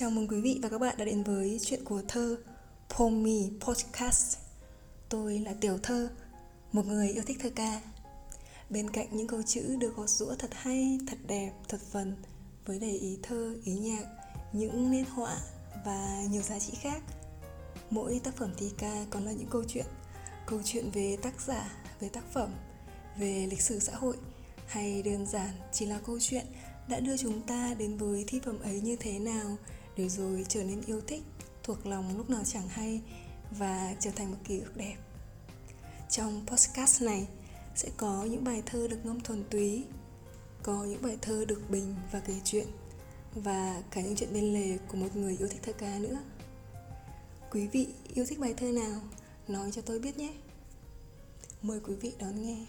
Chào mừng quý vị và các bạn đã đến với chuyện của thơ Pomi Podcast. Tôi là Tiểu Thơ, một người yêu thích thơ ca. Bên cạnh những câu chữ được gọt rũa thật hay, thật đẹp, thật vần với đầy ý thơ, ý nhạc, những nét họa và nhiều giá trị khác. Mỗi tác phẩm thi ca còn là những câu chuyện, câu chuyện về tác giả, về tác phẩm, về lịch sử xã hội hay đơn giản chỉ là câu chuyện đã đưa chúng ta đến với thi phẩm ấy như thế nào để rồi trở nên yêu thích, thuộc lòng lúc nào chẳng hay và trở thành một ký ức đẹp. Trong podcast này sẽ có những bài thơ được ngâm thuần túy, có những bài thơ được bình và kể chuyện, và cả những chuyện bên lề của một người yêu thích thơ ca nữa. Quý vị yêu thích bài thơ nào, nói cho tôi biết nhé. Mời quý vị đón nghe.